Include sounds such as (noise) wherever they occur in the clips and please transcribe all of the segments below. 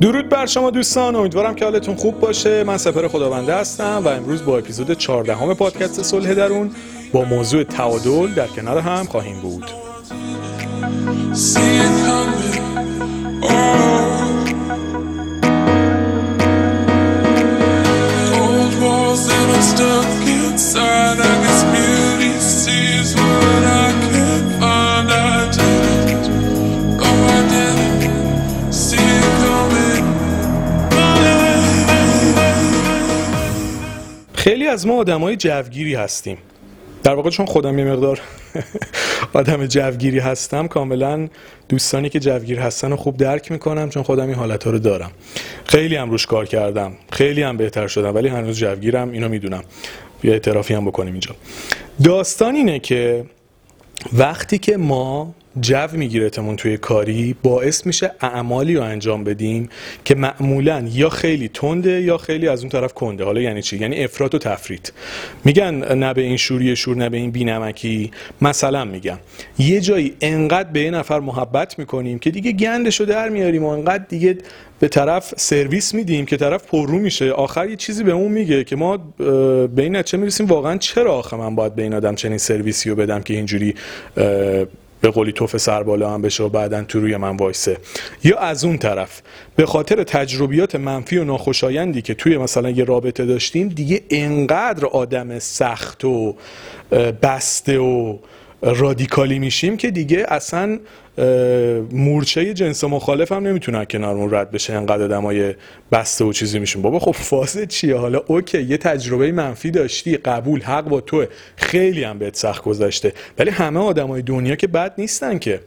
درود بر شما دوستان امیدوارم که حالتون خوب باشه. من سپر خداونده هستم و امروز با اپیزود 14 همه پادکست صلح درون با موضوع تعادل در کنار هم خواهیم بود. از ما آدمای جوگیری هستیم. در واقع چون خودم یه مقدار (laughs) آدم جوگیری هستم کاملا دوستانی که جوگیر هستن رو خوب درک می‌کنم چون خودم این حالت رو دارم. خیلی هم روش کار کردم خیلی هم بهتر شدم ولی هنوز جوگیرم اینو می‌دونم. یه اعترافی هم بکنیم اینجا. داستان اینه که وقتی که ما جو میگیرتمون توی کاری باعث میشه اعمالی رو انجام بدیم که معمولا یا خیلی تنده یا خیلی از اون طرف کنده. حالا یعنی چی؟ یعنی افراط و تفرید. میگن نه به این شوری شور نه به این بینمکی. مثلا میگم. یه جایی انقدر به یه نفر محبت می‌کنیم که دیگه گندش رو در میاریم و انقدر دیگه به طرف سرویس میدیم که طرف پررو میشه. آخر یه چیزی به اون میگه که ما به این نتیجه می‌رسیم؟ واقعا چرا آخه من باید به این آدم چنین سرویسی رو بدم که اینجوری به قولی توف سر بالا هم بشه و بعدا تو روی من وایسه. یا از اون طرف به خاطر تجربیات منفی و ناخوشایندی که توی مثلا یه رابطه داشتیم دیگه انقدر آدم سخت و بسته و رادیکالی میشیم که دیگه اصلا مورچه جنس مخالف هم نمی‌تونه کنارمون رد بشه انقدر دمای بسته و چیزی میشیم. بابا خب فازه چیه؟ حالا اوکی یه تجربه منفی داشتی قبول حق با توه. خیلی هم بهت سخت گذشته. ولی همه آدمای دنیا که بد نیستن که.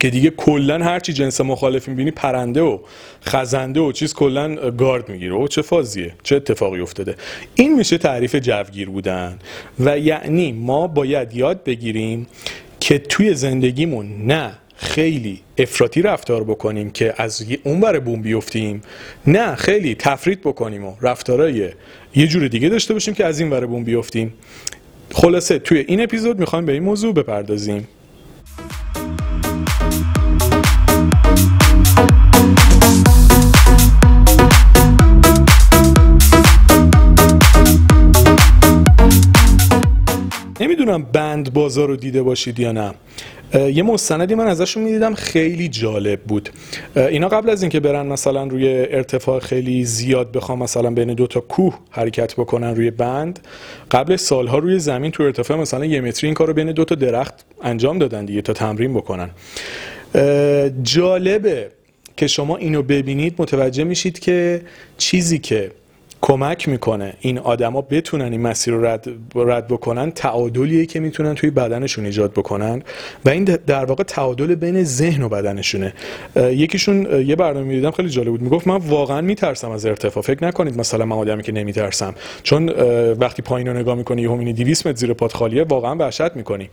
که دیگه کلا هر چی جنس مخالف می‌بینی پرنده و خزنده و چیز کلا گارد می‌گیره. و چه فازیه؟ چه اتفاقی افتاده؟ این میشه تعریف جوگیر بودن. و یعنی ما باید یاد بگیریم که توی زندگیمون نه خیلی افراطی رفتار بکنیم که از اون بر بوم بیفتیم نه خیلی تفرید بکنیم و رفتارای یه جور دیگه داشته باشیم که از این بر بوم بیفتیم. خلاصه توی این اپیزود می‌خوایم به این موضوع بپردازیم. نمی‌دونم بند بازار رو دیده باشید یا نه. یه مستندی من ازشون می‌دیدم خیلی جالب بود. اینا قبل از اینکه برن مثلا روی ارتفاع خیلی زیاد بخوام مثلا بین دو تا کوه حرکت بکنن روی بند قبل سالها روی زمین تو ارتفاع مثلا یه متری این کار رو بین دو تا درخت انجام دادن دیگه تا تمرین بکنن. جالبه که شما اینو ببینید متوجه میشید که چیزی که کمک می‌کنه این آدما بتونن این مسیر رو رد, رد بکنن تعادلیه که می‌تونن توی بدنشون ایجاد بکنن. و این در واقع تعادل بین ذهن و بدنشونه. یکیشون یه برنامه می‌دیدم خیلی جالب بود. می‌گفت من واقعا میترسم از ارتفاع. فکر نکنید مثلا من آدمی که نمیترسم. چون وقتی پایین رو نگاه می‌کنی یهو می‌بینی 200 متر زیر پات خالیه واقعا وحشت می‌کنی.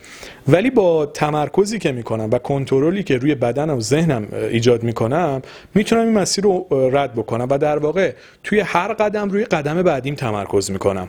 ولی با تمرکزی که می‌کنم و کنترلی که روی بدنم و ذهنم ایجاد می‌کنم می‌تونم این مسیر رو رد بکنم. و در واقع توی هر قدم روی قدم بعدیم تمرکز می‌کنم.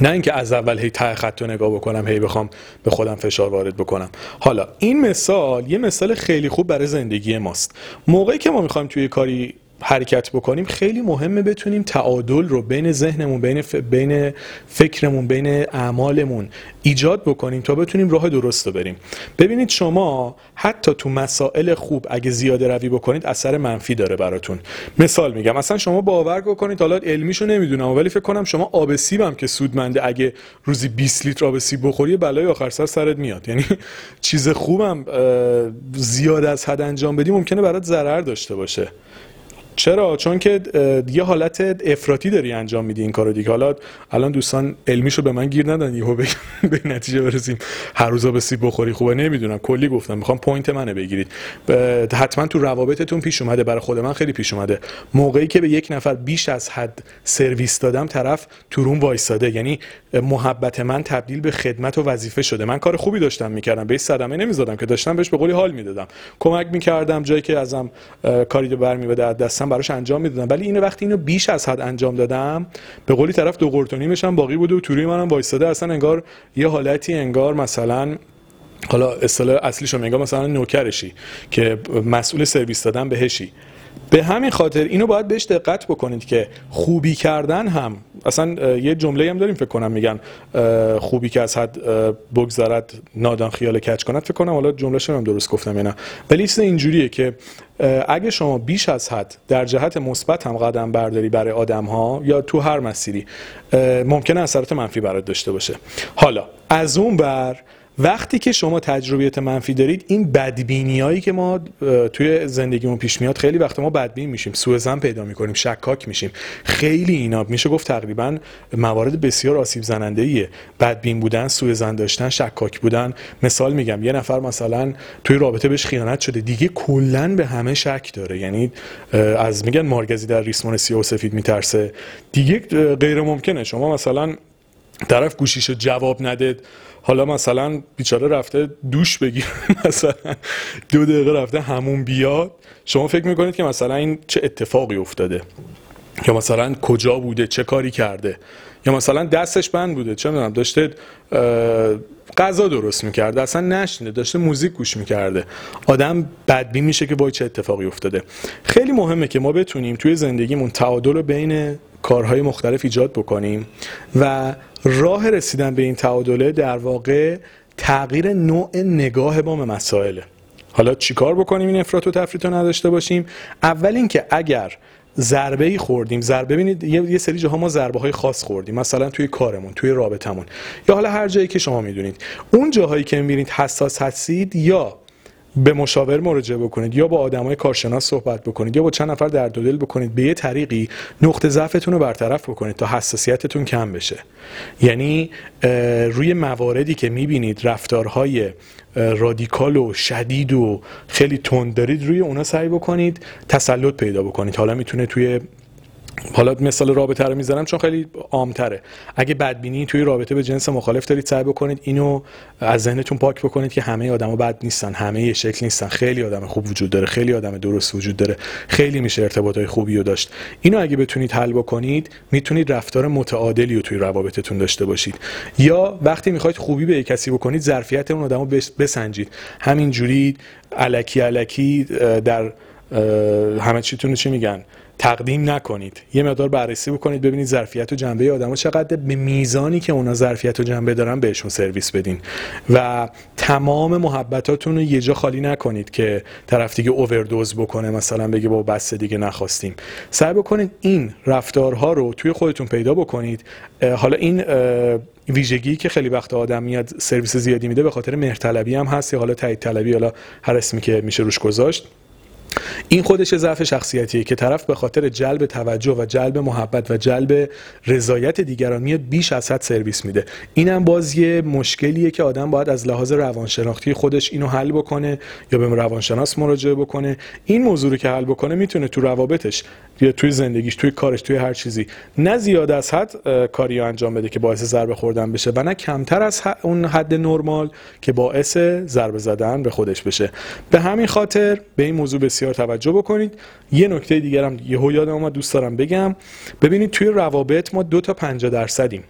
نه اینکه از اول هی ته خط نگاه بکنم هی بخوام به خودم فشار وارد بکنم. حالا این مثال یه مثال خیلی خوب برای زندگی ماست. موقعی که ما می‌خوایم توی کاری حرکت بکنیم خیلی مهمه بتونیم تعادل رو بین ذهنمون بین, بین فکرمون بین اعمالمون ایجاد بکنیم تا بتونیم راه درست رو بریم. ببینید شما حتی تو مسائل خوب اگه زیاده روی بکنید اثر منفی داره براتون. مثال میگم مثلا شما باور بکنید حالا علمیشو نمی‌دونم ولی فکر کنم شما آب سیبم که سودمنده اگه روزی 20 لیتر آب سیب بخوری بلای آخر سر سرت میاد. یعنی (laughs) چیز خوبم زیاد از حد انجام بدی ممکنه برات ضرر داشته باشه. چرا؟ چون که یه حالت افراطی داری انجام میدی این کارو دیگه. حالا الان دوستان علمیشو به من گیر ندن یهو به (laughs) نتیجه برسیم. هر روز یه سیب بخوری. خوبه نمی‌دونم. کلی گفتم. می‌خوام point منو بگیرید. حتما تو روابطتون پیش اومده. برای خود من خیلی پیش اومده. موقعی که به یک نفر بیش از حد سرویس دادم طرف تو روم وایساده. یعنی محبت من تبدیل به خدمت و وظیفه شده. من کار خوبی داشتم می‌کردم. بهش صدمه نمی‌زدم که داشتم بهش به قولی حال می‌دادم. کمک می‌کردم. جایی که ازم کاری رو از دستم براش انجام می‌دادم ولی اینو وقتی اینو بیش از حد انجام دادم به قولی طرف دو قرتونی هم باقی بوده و توری منم وایساده اصلا انگار یه حالتی انگار مثلا حالا اصطلاح اصلیشو میگم مثلا نوکرشی که مسئول سرویس دادن بهشی. به همین خاطر اینو باید بهش دقت بکنید که خوبی کردن هم اصلا یه جمله هم داریم فکر کنم میگن خوبی که از حد بگذارد نادان خیال کچ کند. فکر کنم حالا جمله هم درست گفتم یا نه. ولی چیز اینجوریه که اگه شما بیش از حد در جهت مثبت هم قدم برداری برای آدم ها یا تو هر مسیری ممکنه اثرات منفی برات داشته باشه. حالا از اون بر وقتی که شما تجربیت منفی دارید این بدبینی هایی که ما توی زندگیمون پیش میاد خیلی وقت ما بدبین میشیم سوء زن پیدا می‌کنیم شکاک میشیم. خیلی اینا میشه گفت تقریبا موارد بسیار آسیب زننده ایه بدبین بودن سوء زن داشتن شکاک بودن. مثال میگم یه نفر مثلا توی رابطه بهش خیانت شده. دیگه کلا به همه شک داره. یعنی از میگن مارگزی در ریسمان سیاه و سفید میترسه. دیگه غیر ممکنه شما مثلا طرف گوشیشو جواب نده. حالا مثلا بیچاره رفته دوش بگیر (laughs) مثلا دو دقیقه رفته همون بیاد. شما فکر می‌کنید که مثلا این چه اتفاقی افتاده؟ یا مثلا کجا بوده؟ چه کاری کرده؟ یا مثلا دستش بند بوده؟ چه می‌دونم داشته غذا درست می‌کرده اصلا نشنیده داشته موزیک گوش می‌کرده. آدم بدبین میشه که با چه اتفاقی افتاده. خیلی مهمه که ما بتونیم توی زندگیمون تعادل بین کارهای مختلف ایجاد بکنیم و راه رسیدن به این تعادله در واقع تغییر نوع نگاه ما به مسائله. حالا چیکار بکنیم این افراط و تفریط رو نداشته باشیم؟ اول اینکه اگر ضربه ای خوردیم ضربه ببینید یه سری جاها ما ضربه های خاص خوردیم مثلا توی کارمون توی رابطمون یا حالا هر جایی که شما می‌دونید. اون جاهایی که می‌بینید حساس هستید یا به مشاور مراجعه بکنید یا با آدمای کارشناس صحبت بکنید یا با چند نفر درد و دل بکنید به یه طریقی نقطه ضعفتون رو برطرف بکنید تا حساسیتتون کم بشه. یعنی روی مواردی که می‌بینید رفتارهای رادیکال و شدید و خیلی تند دارید روی اونا سعی بکنید تسلط پیدا بکنید. حالا می‌تونه توی حالا مثال رابطه رو می‌ذارم چون خیلی عامتره. اگه بدبینی توی رابطه به جنس مخالف دارید سعی بکنید اینو از ذهنتون پاک بکنید که همه آدما بد نیستن همه یه شکل نیستن. خیلی آدم خوب وجود داره خیلی آدم درست وجود داره خیلی میشه ارتباطای خوبی رو داشت. اینو اگه بتونید حل بکنید می‌تونید رفتار متعادلی رو توی روابطتون داشته باشید. یا وقتی می‌خواید خوبی به کسی بکنید ظرفیت اون آدمو بسنجید. همینجوری الکی الکی در همه چیتون چی میگن؟ تقدیم نکنید. یه مقدار بررسی بکنید ببینید ظرفیت و جنبه آدمو چقدر به میزانی که اونا ظرفیت و جنبه دارن بهشون سرویس بدین. و تمام محبتاتون رو یه جا خالی نکنید که طرف دیگه اووردوز بکنه مثلا بگه با بس دیگه نخواستیم. سعی بکنید این رفتارها رو توی خودتون پیدا بکنید. حالا این ویژگی که خیلی وقت آدم میاد سرویس زیادی میده به خاطر مهرطلبی هم هست. یا حالا تایید طلبی حالا هر اسمی که میشه روش گذاشت. این خودش ضعف شخصیتیه که طرف به خاطر جلب توجه و جلب محبت و جلب رضایت دیگران میاد بیش از حد سرویس میده. اینم باز یه مشکلیه که آدم باید از لحاظ روانشناختی خودش اینو حل بکنه یا به روانشناس مراجعه بکنه. این موضوع رو که حل بکنه می‌تونه تو روابطش یا توی زندگیش توی کارش توی هر چیزی نه زیاد از حد کاری انجام بده که باعث ضربه خوردن بشه و نه کمتر از اون حد نرمال که باعث ضربه زدن به خودش بشه. به همین خاطر به این موضوع بسیار توجه بکنید. یه نکته دیگر هم یهو یادم اومد دوست دارم بگم. ببینید توی روابط ما دو تا 50 درصدیم.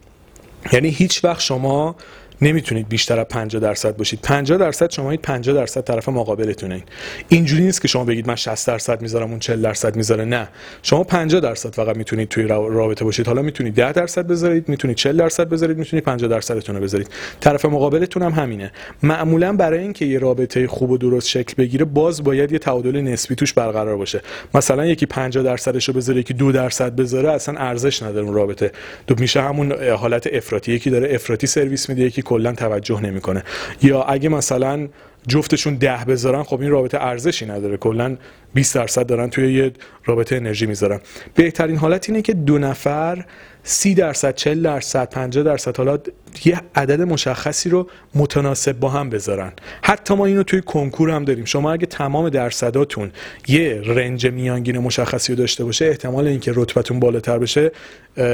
یعنی هیچ وقت شما نمی‌تونید بیشتر از 50 درصد باشید. 50 درصد شما 50 درصد طرف مقابلتونه. اینجوری نیست که شما بگید من 60 درصد می‌ذارم اون 40 درصد می‌ذاره. نه. شما 50 درصد فقط می‌تونید توی رابطه باشید. حالا می‌تونید 10 درصد بذارید می‌تونید 40 درصد بذارید می‌تونید 50 درصدتون رو بذارید. طرف مقابلتون هم همینه. معمولا برای اینکه یه رابطه خوب و درست شکل بگیره باز باید یه تعادل نسبی توش برقرار باشه. مثلا یکی 50 درصدش رو بذاره یکی 2 درصد بذاره اصلا ارزش نداره اون رابطه. دو میشه همون حالت افراطی. یکی داره افراطی سرویس میده یکی کلا توجه نمی‌کنه. یا اگه مثلا جفتشون ده بذارن خب این رابطه ارزشی نداره. کلا 20 درصد دارن توی یه رابطه انرژی می‌ذارن. بهترین حالت اینه که دو نفر 30 درصد 40 درصد 50 درصد حالا یه عدد مشخصی رو متناسب با هم بذارن. حتی ما اینو توی کنکور هم داریم. شما اگه تمام درصداتون یه رنج میانگین مشخصی رو داشته باشه احتمال اینکه رتبتون بالاتر بشه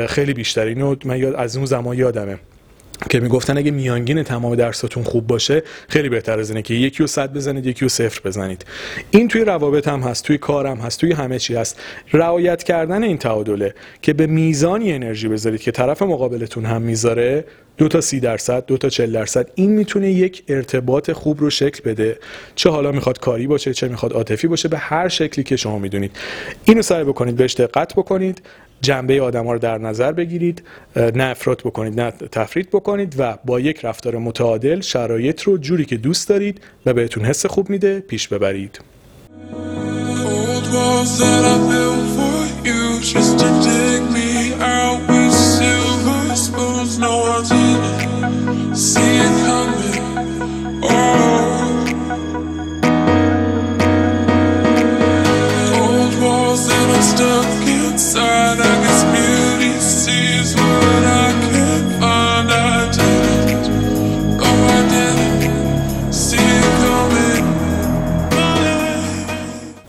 خیلی بیشتر اینو من یاد از اون زمان یادمه. که می‌گفتن اگه میانگین تمام درساتون خوب باشه خیلی بهتر از اینه که یکی رو صد بزنید یکی رو صفر بزنید. این توی روابط هم هست توی کارم هست توی همه چی هست. رعایت کردن این تعادله که به میزانی انرژی بذارید که طرف مقابلتون هم می‌ذاره دو تا سی درصد دو تا چل درصد این می‌تونه یک ارتباط خوب رو شکل بده. چه حالا می‌خواد کاری باشه چه می‌خواد عاطفی باشه به هر شکلی که شما می‌دونید. اینو سعی بکنید بهش دقت بکنید. جنبه آدم ها رو در نظر بگیرید نه افراط بکنید نه تفرید بکنید و با یک رفتار متعادل شرایط رو جوری که دوست دارید و بهتون حس خوب میده پیش ببرید.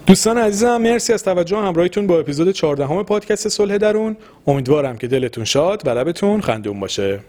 دوستان عزیزم مرسی از توجه همراهیتون با اپیزود 14 همه پادکست صلح درون. امیدوارم که دلتون شاد و لبتون خندون باشه.